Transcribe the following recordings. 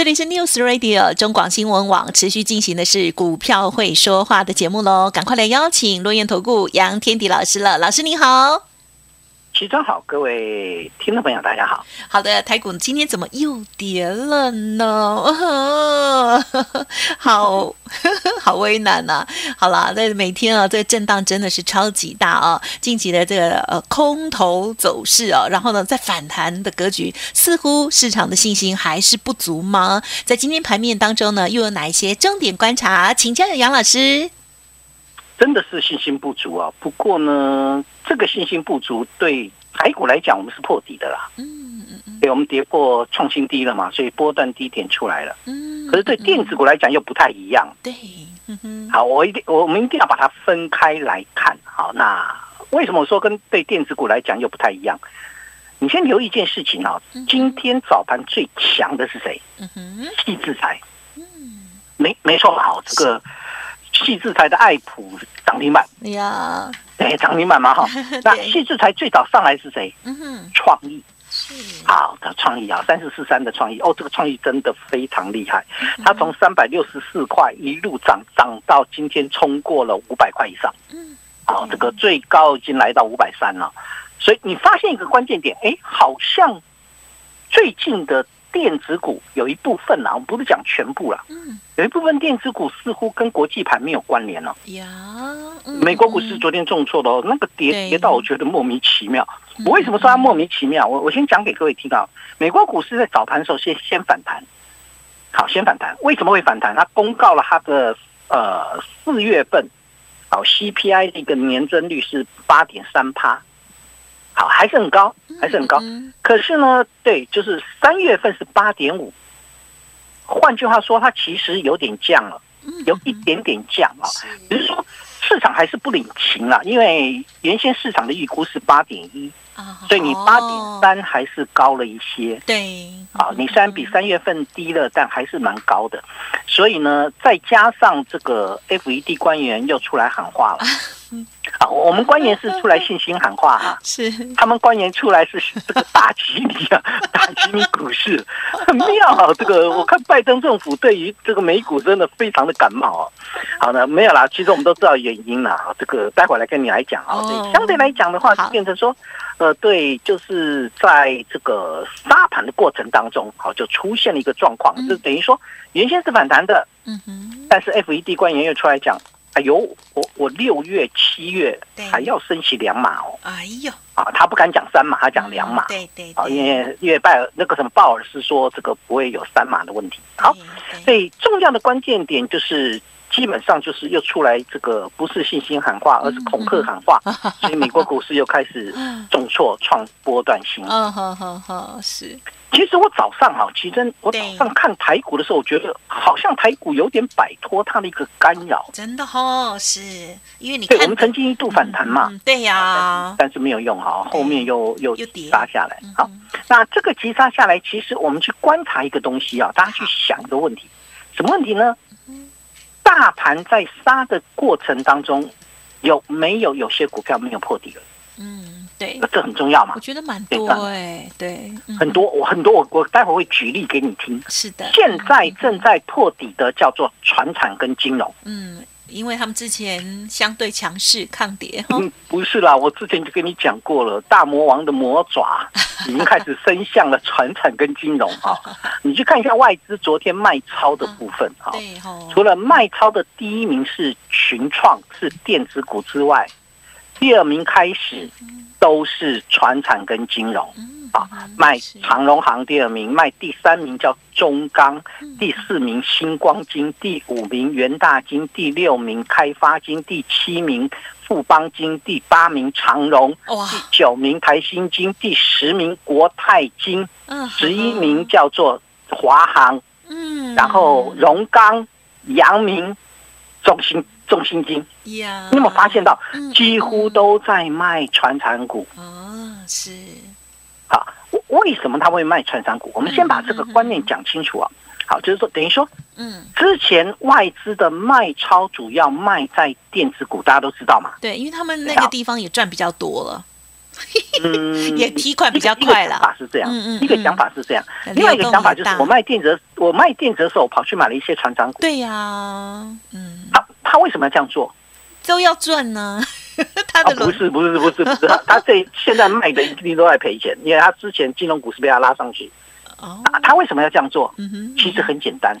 这里是 News Radio 中广新闻网持续进行的是股票会说话的节目喽，赶快来邀请落雁投顾杨天迪老师了，老师你好。齐装好，各位听众朋友，大家好。好的，台股今天怎么又跌了呢？好 好为难呐。好啦，这每天啊，这个震荡真的是超级大啊。近期的这个呃空头走势啊，然后呢，在反弹的格局，似乎市场的信心还是不足吗？在今天盘面当中呢，又有哪一些重点观察？请教杨老师。真的是信心不足啊！不过呢，这个信心不足对台股来讲，我们是破底的啦。嗯嗯嗯，对，我们跌破创新低了嘛，所以波段低点出来了。嗯，可是对电子股来讲又不太一样。对，嗯哼。好，我一定，我们一定要把它分开来看。好，那为什么说跟对电子股来讲又不太一样？你先留意一件事情啊，今天早盘最强的是谁？嗯哼，细制裁。嗯，没没错吧？好，这个。细制材的爱普涨停板，哎呀，对，涨停板嘛哈。那细制材最早上来是谁？创意，好的创意啊，三四四三的创意。哦，这个创意真的非常厉害，它从三百六十四块一路涨涨到今天冲过了五百块以上，嗯，好，这个最高已经来到五百三了，所以你发现一个关键点，哎，好像最近的。电子股有一部分啊，我们不是讲全部啦。嗯，有一部分电子股似乎跟国际盘没有关联了。呀，美国股市昨天重挫的哦，那个跌跌到我觉得莫名其妙。我为什么说它莫名其妙？我我先讲给各位听啊。美国股市在早盘的时候先先反弹，好，先反弹。为什么会反弹？它公告了它的呃四月份，好 CPI 的一个年增率是八点三趴。好，还是很高，还是很高。可是呢，对，就是三月份是八点五。换句话说，它其实有点降了，有一点点降啊。只是说市场还是不领情了，因为原先市场的预估是八点一。所以你八点三还是高了一些，对，啊，你虽然比三月份低了，但还是蛮高的。所以呢，再加上这个 FED 官员又出来喊话了，啊，我们官员是出来信心喊话哈，是他们官员出来是这个打击你啊，打击你股市，很妙啊。这个我看拜登政府对于这个美股真的非常的感冒啊。好的，没有啦，其实我们都知道原因了，这个待会来跟你来讲啊。对，相对来讲的话，变成说。呃，对，就是在这个沙盘的过程当中，好，就出现了一个状况，就等于说原先是反弹的，嗯哼，但是 FED 官员又出来讲，哎呦，我我六月、七月还要升息两码哦，哎呦，啊，他不敢讲三码，他讲两码，对对，啊，因为因为拜尔那个什么鲍尔是说这个不会有三码的问题，好，所以重要的关键点就是。基本上就是又出来这个不是信心喊话，而是恐吓喊话，所以美国股市又开始重挫创波段新。嗯好好好，是。其实我早上哈，其实我早上看台股的时候，我觉得好像台股有点摆脱它的一个干扰。真的哈，是因为你对我们曾经一度反弹嘛，对呀，但是没有用哈，后面又又急杀下来。好，那这个急杀下来，其实我们去观察一个东西啊，大家去想一个问题，什么问题呢？大盘在杀的过程当中，有没有有些股票没有破底了？嗯，对，那这很重要嘛。我觉得蛮多哎，对，很多我很多我我待会会举例给你听。是的，现在正在破底的叫做船产跟金融。嗯。因为他们之前相对强势抗跌，嗯，不是啦，我之前就跟你讲过了，大魔王的魔爪 已经开始伸向了船产跟金融啊。你去看一下外资昨天卖超的部分啊，除了卖超的第一名是群创是电子股之外，第二名开始都是船产跟金融。啊，卖长荣行第二名，卖第三名叫中钢，第四名星光金，第五名元大金，第六名开发金，第七名富邦金，第八名长荣，第九名台新金，第十名国泰金，十一名叫做华航，嗯，然后荣钢、阳明、中心中心金，呀，你有没有发现到嗯几乎都在卖传产股？哦，是，好，为为什么他会卖传产股？我们先把这个观念讲清楚啊。好，就是说，等于说嗯，之前外资的卖超主要卖在电子股，大家都知道嘛。对，因为他们那个地方也赚比较多了，嗯，也提款比较快了一个讲法是这样，嗯嗯一个想法是这样，嗯另外一个想法就是我卖电子的，我卖电子的时候，我跑去买了一些船长股。对呀，嗯，他他为什么要这样做？都要赚呢，他啊，不是不是不是不是，他他这 现在卖的一定都在赔钱，因为他之前金融股是被他拉上去。哦，啊他为什么要这样做？其实很简单，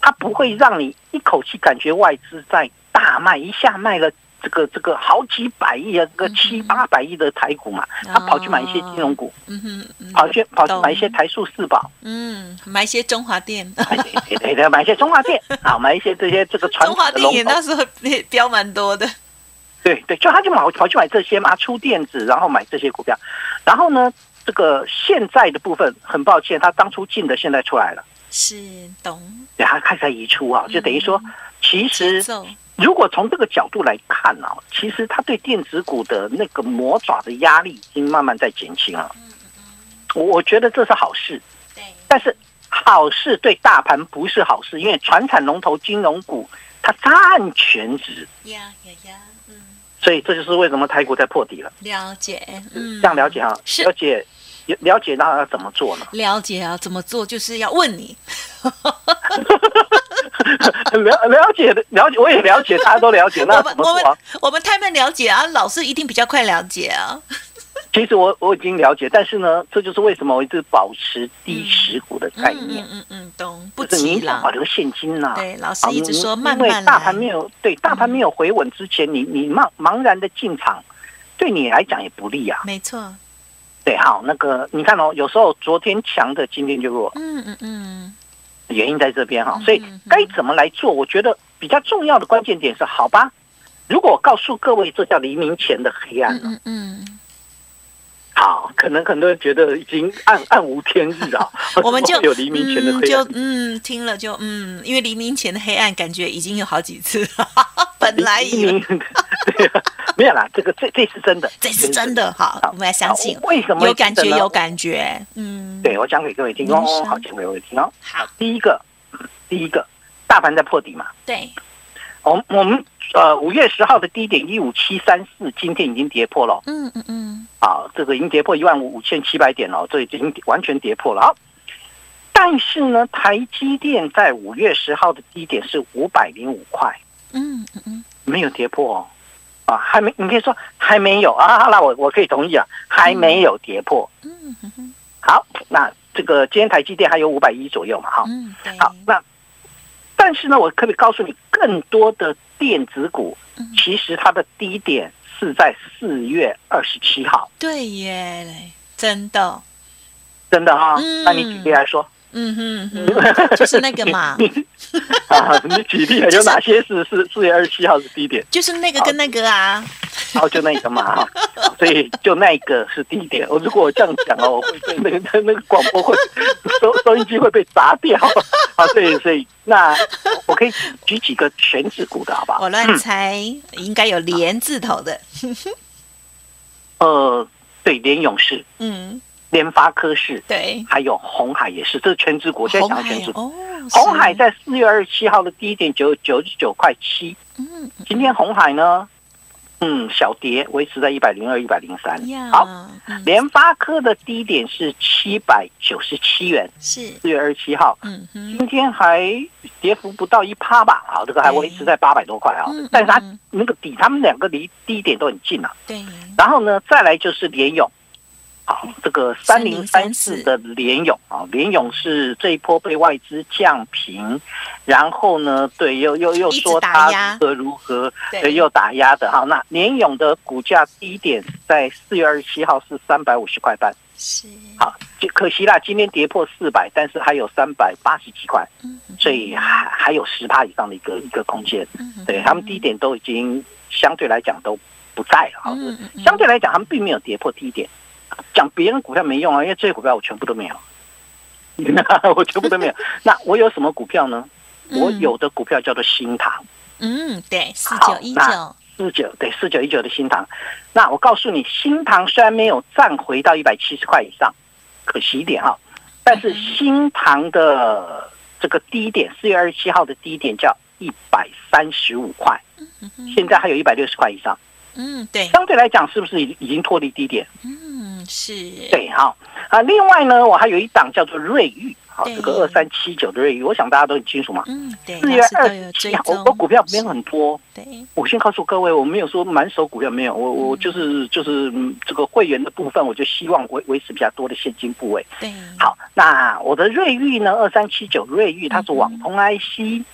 他不会让你一口气感觉外资在大卖，一下卖了这个这个好几百亿啊，这个七八百亿的台股嘛，他跑去买一些金融股，嗯哼，嗯跑去跑去买一些台塑四宝，嗯，买一些中华店，哎对对对，买一些中华电啊，买一些这些这个传中华统的龙头。店也那时候也标蛮多的，对对，就他就跑跑去买这些嘛，出电子，然后买这些股票，然后呢，这个现在的部分，很抱歉，他当初进的现在出来了，是懂。对，他开始在移出啊，就等于说，其节实，如果从这个角度来看啊，其实他对电子股的那个魔爪的压力已经慢慢在减轻了，嗯嗯我我觉得这是好事，对，但是好事对大盘不是好事，因为传产龙头金融股它占全值，呀呀呀，嗯，所以这就是为什么台股在破底了。了解，嗯，这样了解哈，是了解了解那要怎么做呢？了解啊，怎么做就是要问你，了了解的了解，我也了解，大家都了解，那 我们我们怎么做啊？我们太慢了解啊，老师一定比较快了解啊，其实我我已经了解，但是呢，这就是为什么我一直保持低持股的概念。嗯，嗯嗯，懂，不就是你保，留现金呐。对，老师一直说你慢慢因为大盘来，没有对大盘没有回稳之前，你你茫茫然的进场，对你来讲也不利啊。没错，对，好，那个你看哦，有时候昨天强的，今天就弱，嗯嗯嗯，原因在这边哈嗯。所以嗯该怎么来做？我觉得比较重要的关键点是，好吧，如果我告诉各位这叫黎明前的黑暗嗯了，嗯嗯，好，可能很多人觉得已经暗暗无天日啊，我们就 有黎明前的黑暗。嗯听了就嗯，因为黎明前的黑暗感觉已经有好几次，本来以为黎明，对啊，没有啦，这个这这是真的，这是真的，好，我们来相信。好，为什么有感觉有感觉，嗯，对，我讲给各位听哦，好，讲给各位听哦。好，第一个，第一个，大盘在破底嘛。对，我们呃五月十号的低点一五七三四，今天已经跌破了。哦嗯嗯嗯，啊，这个已经跌破一万五五千七百点了，这已经完全跌破了。啊。但是呢，台积电在五月十号的低点是五百零五块，嗯嗯嗯，没有跌破哦，啊，还没，你可以说还没有。啊，那，我我可以同意啊，还没有跌破。嗯嗯嗯。好，那这个今天台积电还有五百一左右嘛，哈，嗯，好，那但是呢，我可不可以告诉你，更多的电子股嗯。其实它的低点是在四月二十七号，对耶，真的，真的哈、嗯。那你举例来说，嗯哼哼，就是那个嘛，啊，你举例有哪些是是四月二十七号是低点？就是那个跟那个啊，然后就那个嘛哈，所以就那个是低点。我如果我这样讲哦，我会被那个那个广播会收收音机会被砸掉。啊，所以所以那我可以举几个全指股的好不好？我乱猜，应该有连字头的，呃，对，连勇士、嗯，联发科是，对，还有红海也是，这是全指股。我现在讲全指股。哦，红海，在四月二十七号的低点九九十九块七，嗯今天红海呢，嗯，小跌，维持在一百零二、一百零三。好，嗯。联发科的低点是七百九十七元，是，四月二十七号，嗯哼，今天还跌幅不到一趴吧，好，这个还维持在八百多块啊。嗯，但是它嗯那个底，他们两个离低点都很近啊。对，然后呢，再来就是联勇，好，这个三零三四。3034的联勇啊，联勇是这一波被外资降平，然后呢，对，又又又说它如何如何，对。对，又打压的。哈。那联勇的股价低点在四月二十七号是三百五十块半，是，好，就可惜啦，今天跌破四百，但是还有三百八十几块，所以还还有十趴以上的一个一个空间。对他们低点都已经相对来讲都不在了，好，嗯嗯嗯。相对来讲他们并没有跌破低点。讲别人股票没用啊，因为这些股票我全部都没有，我全部都没有。那我有什么股票呢？我嗯有的股票叫做新塘，嗯，对，四九一九，四九对四九一九的新塘。那我告诉你，新塘虽然没有站回到一百七十块以上，可惜一点哈，但是新塘的这个低点，四月二十七号的低点叫一百三十五块，现在还有一百六十块以上。嗯，对，相对来讲，是不是已已经脱离低点？嗯，是。对，好啊。另外呢，我还有一档叫做瑞玉，好，这个二三七九的瑞玉，我想大家都很清楚嘛。嗯，对。四月二十七号，我我股票没有很多。对。我先告诉各位，我没有说满手股票没有，我我就是就是这个会员的部分，我就希望维维持比较多的现金部位。对。好，那我的瑞玉呢？二三七九瑞玉，它是网通 IC，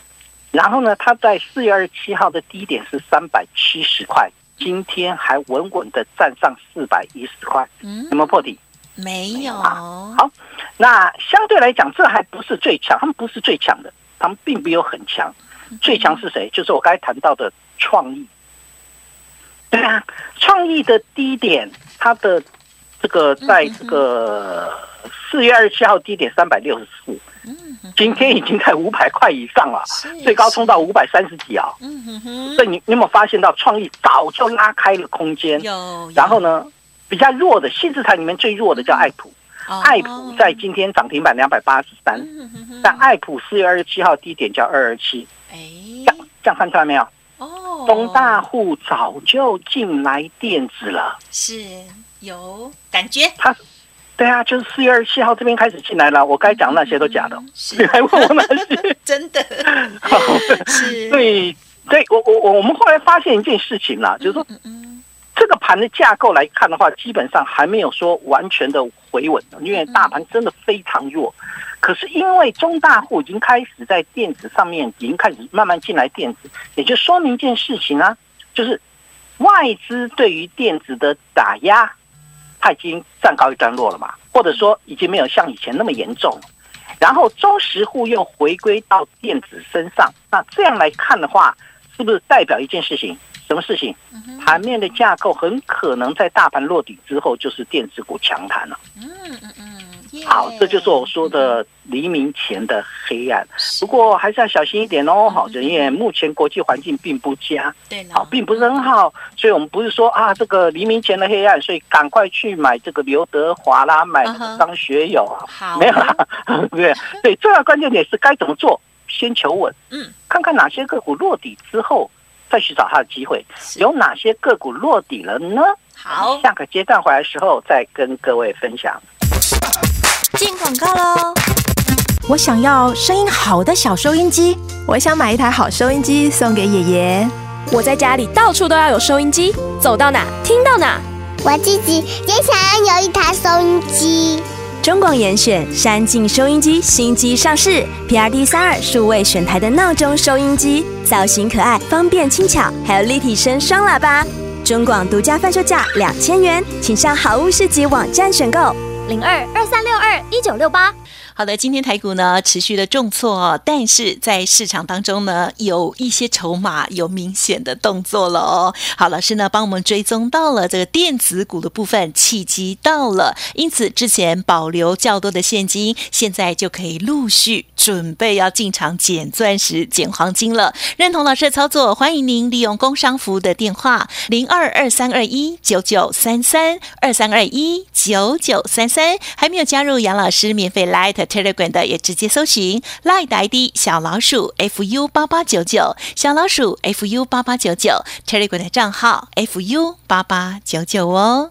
然后呢，它在四月二十七号的低点是三百七十块。今天还稳稳的站上四百一十块，嗯，有没有破底？没有。好，那相对来讲，这还不是最强，他们不是最强的，他们并没有很强。最强是谁？就是我刚才谈到的创意。对啊，创意的低点，它的这个在这个四月二十七号低点三百六十四。今天已经在五百块以上了，最高冲到五百三十几啊！嗯哼哼所以你你有没有发现到创意早就拉开了空间？有。然后呢，比较弱的新资产里面最弱的叫爱普，爱普在今天涨停板两百八十三，但爱普四月二十七号低点叫二二七，哎，这样这样看出来没有？哦，东大户早就进来电子了，是有感觉。他。对啊，就是四月二十七号这边开始进来了。我该讲那些都假的，你还问我那些？真的，是。对，对我我我我们后来发现一件事情啦，就是说，这个盘的架构来看的话，基本上还没有说完全的回稳，因为大盘真的非常弱。可是因为中大户已经开始在电子上面已经开始慢慢进来电子，也就说明一件事情啊，就是外资对于电子的打压。它已经站高一段落了嘛，或者说已经没有像以前那么严重，然后中实户又回归到电子身上，那这样来看的话，是不是代表一件事情？什么事情？盘面的架构很可能在大盘落底之后，就是电子股强弹了。嗯嗯嗯。好，这就是我说的黎明前的黑暗。不过还是要小心一点哦。好，因为目前国际环境并不佳，对，好，并不是很好。所以我们不是说啊，这个黎明前的黑暗，所以赶快去买这个刘德华啦，买张学友啊，好，没有啦。对 对，重要关键点是该怎么做？先求稳，嗯，看看哪些个股落底之后，再去找它的机会。有哪些个股落底了呢？好，下个阶段回来时候再跟各位分享。进广告喽！我想要声音好的小收音机，我想买一台好收音机送给爷爷。我在家里到处都要有收音机，走到哪听到哪。我自己也想要有一台收音机。中广严选山境收音机新机上市，PRD 三二数位选台的闹钟收音机，造型可爱，方便轻巧，还有立体声双喇叭。中广独家贩售价两千元，请上好物市集网站选购。零二二三六二一九六八。好的，今天台股呢持续的重挫，但是在市场当中呢有一些筹码有明显的动作了哦。好，老师呢帮我们追踪到了这个电子股的部分契机到了，因此之前保留较多的现金，现在就可以陆续准备要进场捡钻石、捡黄金了。认同老师的操作，欢迎您利用工商服务的电话零二二三二一九九三三二三二一九九三三，还没有加入杨老师免费 Light。Telegram 的也直接搜寻 Line 的 ID 小老鼠 fu 八八九九，小老鼠 fu 八八九九，Telegram 的账号 fu 八八九九哦。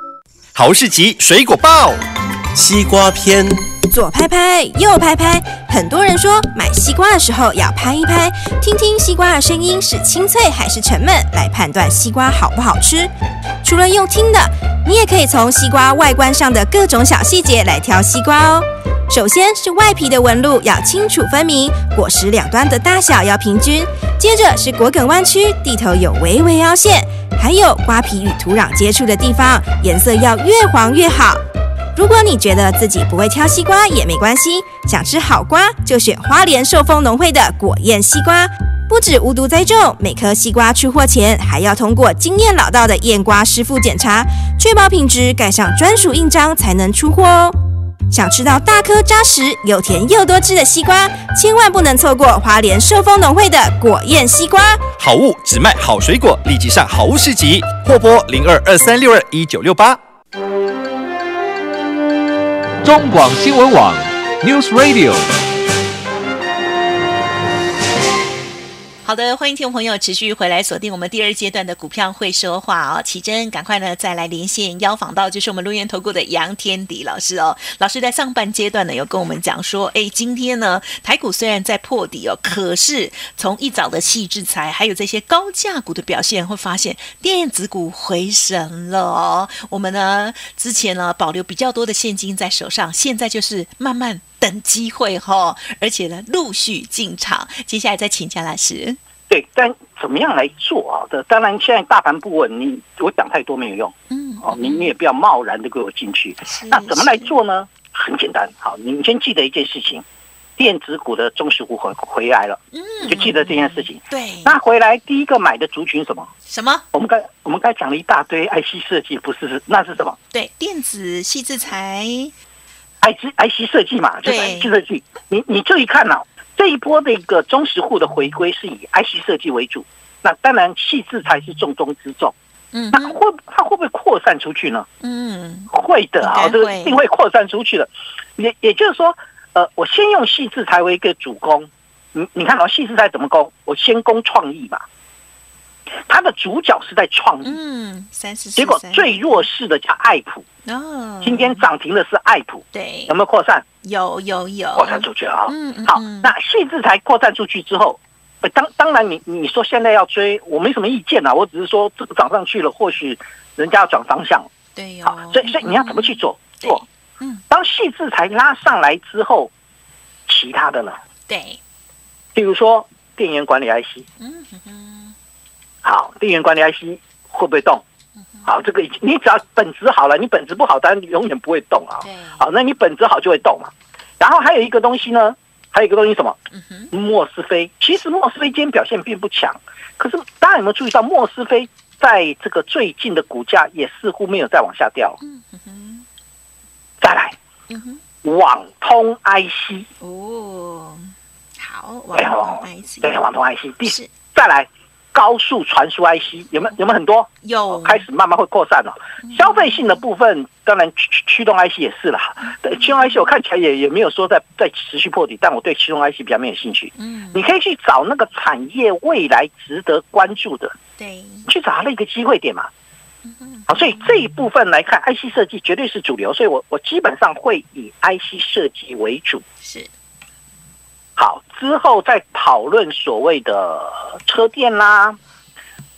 豪士集水果报，西瓜篇，左拍拍，右拍拍。很多人说买西瓜的时候要拍一拍，听听西瓜的声音是清脆还是沉闷，来判断西瓜好不好吃。除了用听的，你也可以从西瓜外观上的各种小细节来挑西瓜哦。首先是外皮的纹路要清楚分明，果实两端的大小要平均。接着是果梗弯曲，地头有微微凹陷，还有瓜皮与土壤接触的地方，颜色要越黄越好。如果你觉得自己不会挑西瓜也没关系，想吃好瓜就选花莲寿丰农会的果宴西瓜。不止无毒栽种，每颗西瓜出货前还要通过经验老道的验瓜师傅检查，确保品质，盖上专属印章才能出货哦。想吃到大颗扎实、又甜又多汁的西瓜，千万不能错过花莲寿丰农会的果宴西瓜。好物只卖好水果，立即上好物市集，或拨零二二三六二一九六八。中广新闻网，News Radio。好的，欢迎听众朋友持续回来锁定我们第二阶段的股票会说话哦。奇珍，赶快呢再来连线邀访到就是我们录音投顾的杨天迪老师哦。老师在上半阶段呢有跟我们讲说，哎，今天呢台股虽然在破底哦，可是从一早的细制裁还有这些高价股的表现，会发现电子股回神了哦。我们呢之前呢保留比较多的现金在手上，现在就是慢慢。等机会哈，而且呢，陆续进场。接下来再请江老师。对，但怎么样来做啊？这当然，现在大盘不稳，你我讲太多没有用。嗯，哦，你你也不要贸然的给我进去。那怎么来做呢？很简单，好，你先记得一件事情：电子股的中石股回回来了。嗯，就记得这件事情。对，那回来第一个买的族群什么？什么？我们刚我们刚讲了一大堆 IC 设计，不是？那是什么？对，电子细制材。I C I C 设计嘛，就是 I C 设计。你你注意看呐，这一波的一个中实户的回归是以 I C 设计为主，那当然细致才是重中之重。嗯，那会它会不会扩散出去呢？嗯，会的啊，这个一定会扩散出去的。也也就是说，呃，我先用细致才为一个主攻。你你看到细致才怎么攻？我先攻创意嘛。它的主角是在创意，嗯，三十结果最弱势的叫爱普。哦，今天涨停的是爱普，对，有没有扩散？有有有。扩散出去啊！嗯好，那细致才扩散出去之后，当当然你你说现在要追，我没什么意见啊，我只是说这个涨上去了，或许人家要转方向，对，好，所以所以你要怎么去做？做，嗯，当细致才拉上来之后，其他的呢？对，比如说电源管理 IC，嗯哼哼。好，电源管理 IC 会不会动？好，这个你只要本质好了，你本质不好，当然永远不会动啊。好，那你本质好就会动嘛。然后还有一个东西呢，还有一个东西什么？莫斯菲。其实莫斯菲今天表现并不强，可是大家有没有注意到莫斯菲在这个最近的股价也似乎没有再往下掉？嗯哼。再来，网通 IC。哦，好，网通 IC。对，网通 IC。第四，再来。高速传输 IC 有没有有没有很多？有，开始慢慢会扩散了。消费性的部分，当然驱驱动 IC 也是了。对，驱动 IC 我看起来也也没有说在在持续破底，但我对驱动 IC 比较没有兴趣。嗯，你可以去找那个产业未来值得关注的，对，去找那个机会点嘛。好，所以这一部分来看，IC 设计绝对是主流，所以我我基本上会以 IC 设计为主。是。好，之后再讨论所谓的车电啦、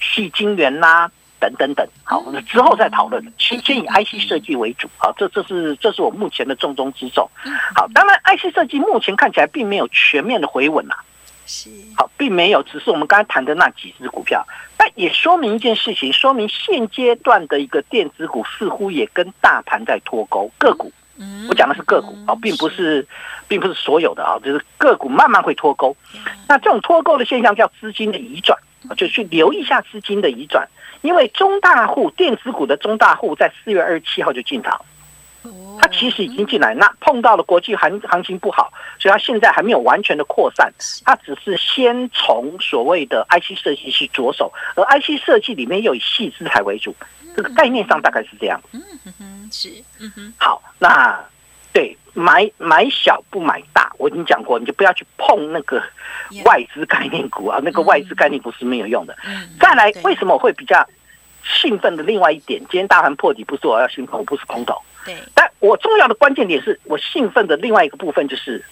细晶圆啦等等等。好，那之后再讨论。先先以 IC 设计为主。好，这这是这是我目前的重中之重。好，当然 IC 设计目前看起来并没有全面的回稳啊。是。好，并没有，只是我们刚才谈的那几只股票。但也说明一件事情，说明现阶段的一个电子股似乎也跟大盘在脱钩，个股。我讲的是个股啊，并不是，并不是所有的啊，就是个股慢慢会脱钩。那这种脱钩的现象叫资金的移转，就去留意一下资金的移转。因为中大户电子股的中大户在四月二十七号就进场，他其实已经进来，那碰到了国际行行情不好，所以他现在还没有完全的扩散，他只是先从所谓的 IC 设计去着手，而 IC 设计里面又以细资材为主，这个概念上大概是这样。嗯哼是，嗯哼，好，那对买买小不买大，我已经讲过，你就不要去碰那个外资概念股啊，那个外资概念股是没有用的。再来，为什么我会比较兴奋的？另外一点，今天大盘破底，不是我要兴奋，我不是空头。对，但我重要的关键点是我兴奋的另外一个部分，就是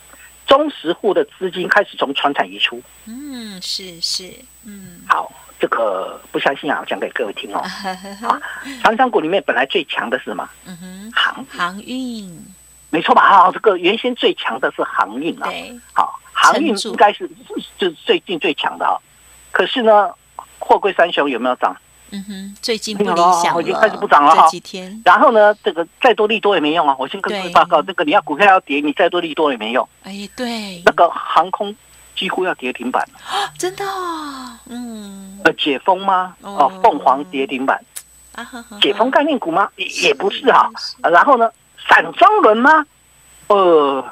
中实户的资金开始从船产移出。嗯，是是，嗯，好。这个不相信啊，我讲给各位听哦。啊，长商股里面本来最强的是什么？嗯哼，航航运。没错吧？啊，这个原先最强的是航运啊，对，好，航运应该是就是最近最强的啊。可是呢，货柜三雄有没有涨？嗯哼，最近不理想了，已经开始不涨了这哈几天，然后呢，这个再多利多也没用啊。我先跟各位对报告，这个你要股票要跌，你再多利多也没用。哎，对那，个航空几乎要跌停板了，真的哦，嗯，呃，解封吗？哦哦，凤凰跌停板，解封概念股吗？也也不是哈。然后呢，散装轮吗？呃，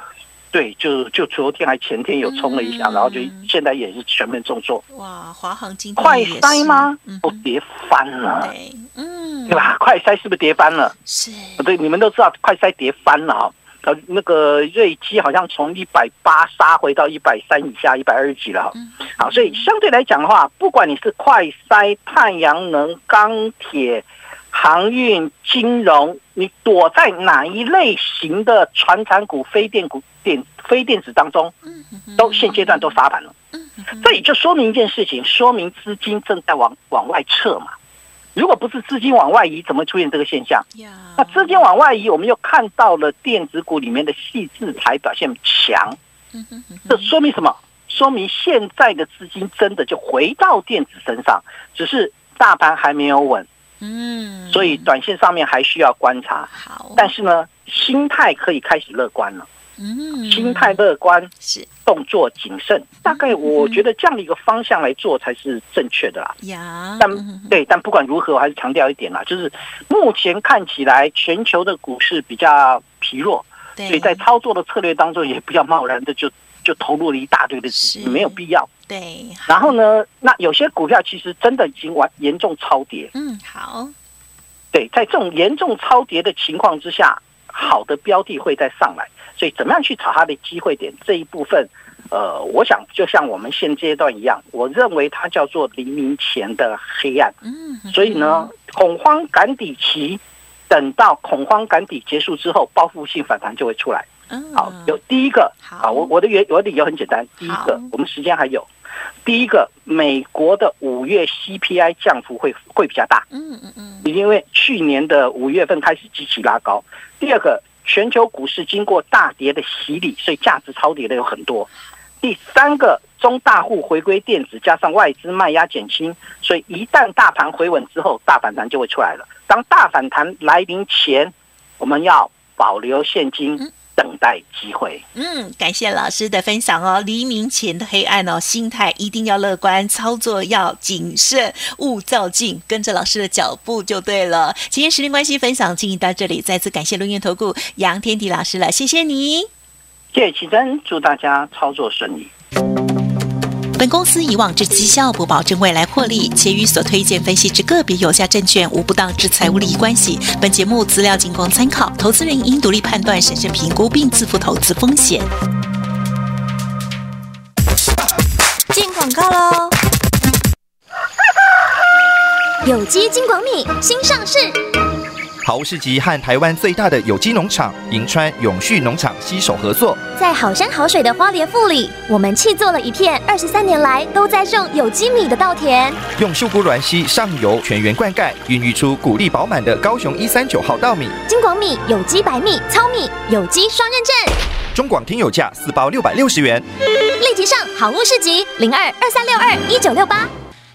对，就就昨天还前天有冲了一下，嗯然后就现在也是全面重挫。哇，华航今天快也是筛吗嗯？哦跌翻了，对，嗯，对吧？快塞是不是跌翻了？是，对，你们都知道快塞跌翻了哈。呃，那个瑞基好像从一百八杀回到一百三以下，一百二十几了哈。嗯好，所以相对来讲的话，不管你是快筛、太阳能、钢铁、航运、金融，你躲在哪一类型的传产股、非电股、电非电子当中，嗯都现阶段都杀盘了。嗯这也就说明一件事情，说明资金正在往往外撤嘛。如果不是资金往外移，怎么会出现这个现象？那资金往外移，我们又看到了电子股里面的细字台表现强，这说明什么？说明现在的资金真的就回到电子身上，只是大盘还没有稳，嗯，所以短线上面还需要观察。好，但是呢，心态可以开始乐观了，嗯，心态乐观，是。动作谨慎。大概我觉得这样的一个方向来做才是正确的啦。呀，但对，但不管如何，我还是强调一点啦，就是目前看起来全球的股市比较疲弱，所以在操作的策略当中也不要贸然的就就投入了一大堆的资金，没有必要。对，然后呢，那有些股票其实真的已经完严重超跌，嗯，好，对，在这种严重超跌的情况之下，好的标的会再上来，所以怎么样去找它的机会点这一部分，呃，我想就像我们现阶段一样，我认为它叫做黎明前的黑暗。嗯，所以呢，恐慌赶底期，等到恐慌赶底结束之后，报复性反弹就会出来。嗯，好，有第一个，好啊，我我的原我的理由很简单，第一个，我们时间还有，第一个，美国的五月 CPI 降幅会会比较大，嗯嗯嗯，因为去年的五月份开始积极拉高。第二个，全球股市经过大跌的洗礼，所以价值超跌的有很多。第三个，中大户回归电子，加上外资卖压减轻，所以一旦大盘回稳之后，大反弹就会出来了。当大反弹来临前，我们要保留现金嗯，等待机会。嗯，感谢老师的分享哦。黎明前的黑暗哦，心态一定要乐观，操作要谨慎，勿躁进，跟着老师的脚步就对了。今天时间关系，分享进行到这里，再次感谢录音投顾杨天迪老师了，谢谢你。谢谢奇珍，祝大家操作顺利。本公司以往之绩效不保证未来获利，且与所推荐分析之个别有价证券无不当之财务利益关系。本节目资料仅供参考，投资人应独立判断、审慎评估并自负投资风险。进广告喽！有机金广米新上市，好物市集和台湾最大的有机农场银川永续农场携手合作，在好山好水的花莲富里，我们砌做了一片二十三年来都在种有机米的稻田。用秀姑峦溪上游全员灌溉，孕育出谷粒饱满的高雄一三九号稻米。金广米有机白米、糙米有机双认证，中广听友价四包六百六十元。立即上好物市集零二二三六二一九六八。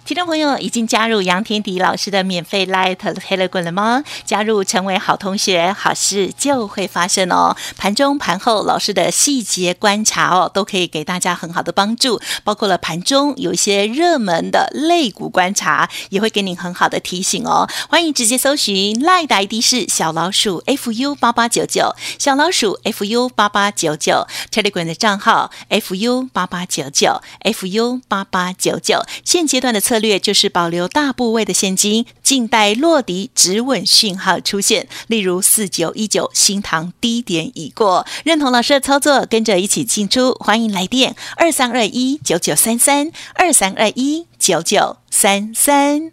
听众朋友已经加入杨天迪老师的免费 Light Telegram 了吗？加入成为好同学，好事就会发生哦。盘中盘后老师的细节观察哦，都可以给大家很好的帮助，包括了盘中有一些热门的类股观察，也会给你很好的提醒哦。欢迎直接搜寻 Light 的 ID 是小老鼠 fu 八八九九，小老鼠 fu 八八九九，Telegram 的账号 fu 八八九九 fu 八八九九。现阶段的测策略就是保留大部位的现金，静待落底止稳讯号出现，例如四九一九新塘低点已过，认同老师的操作，跟着一起进出，欢迎来电二三二一九九三三二三二一九九三三。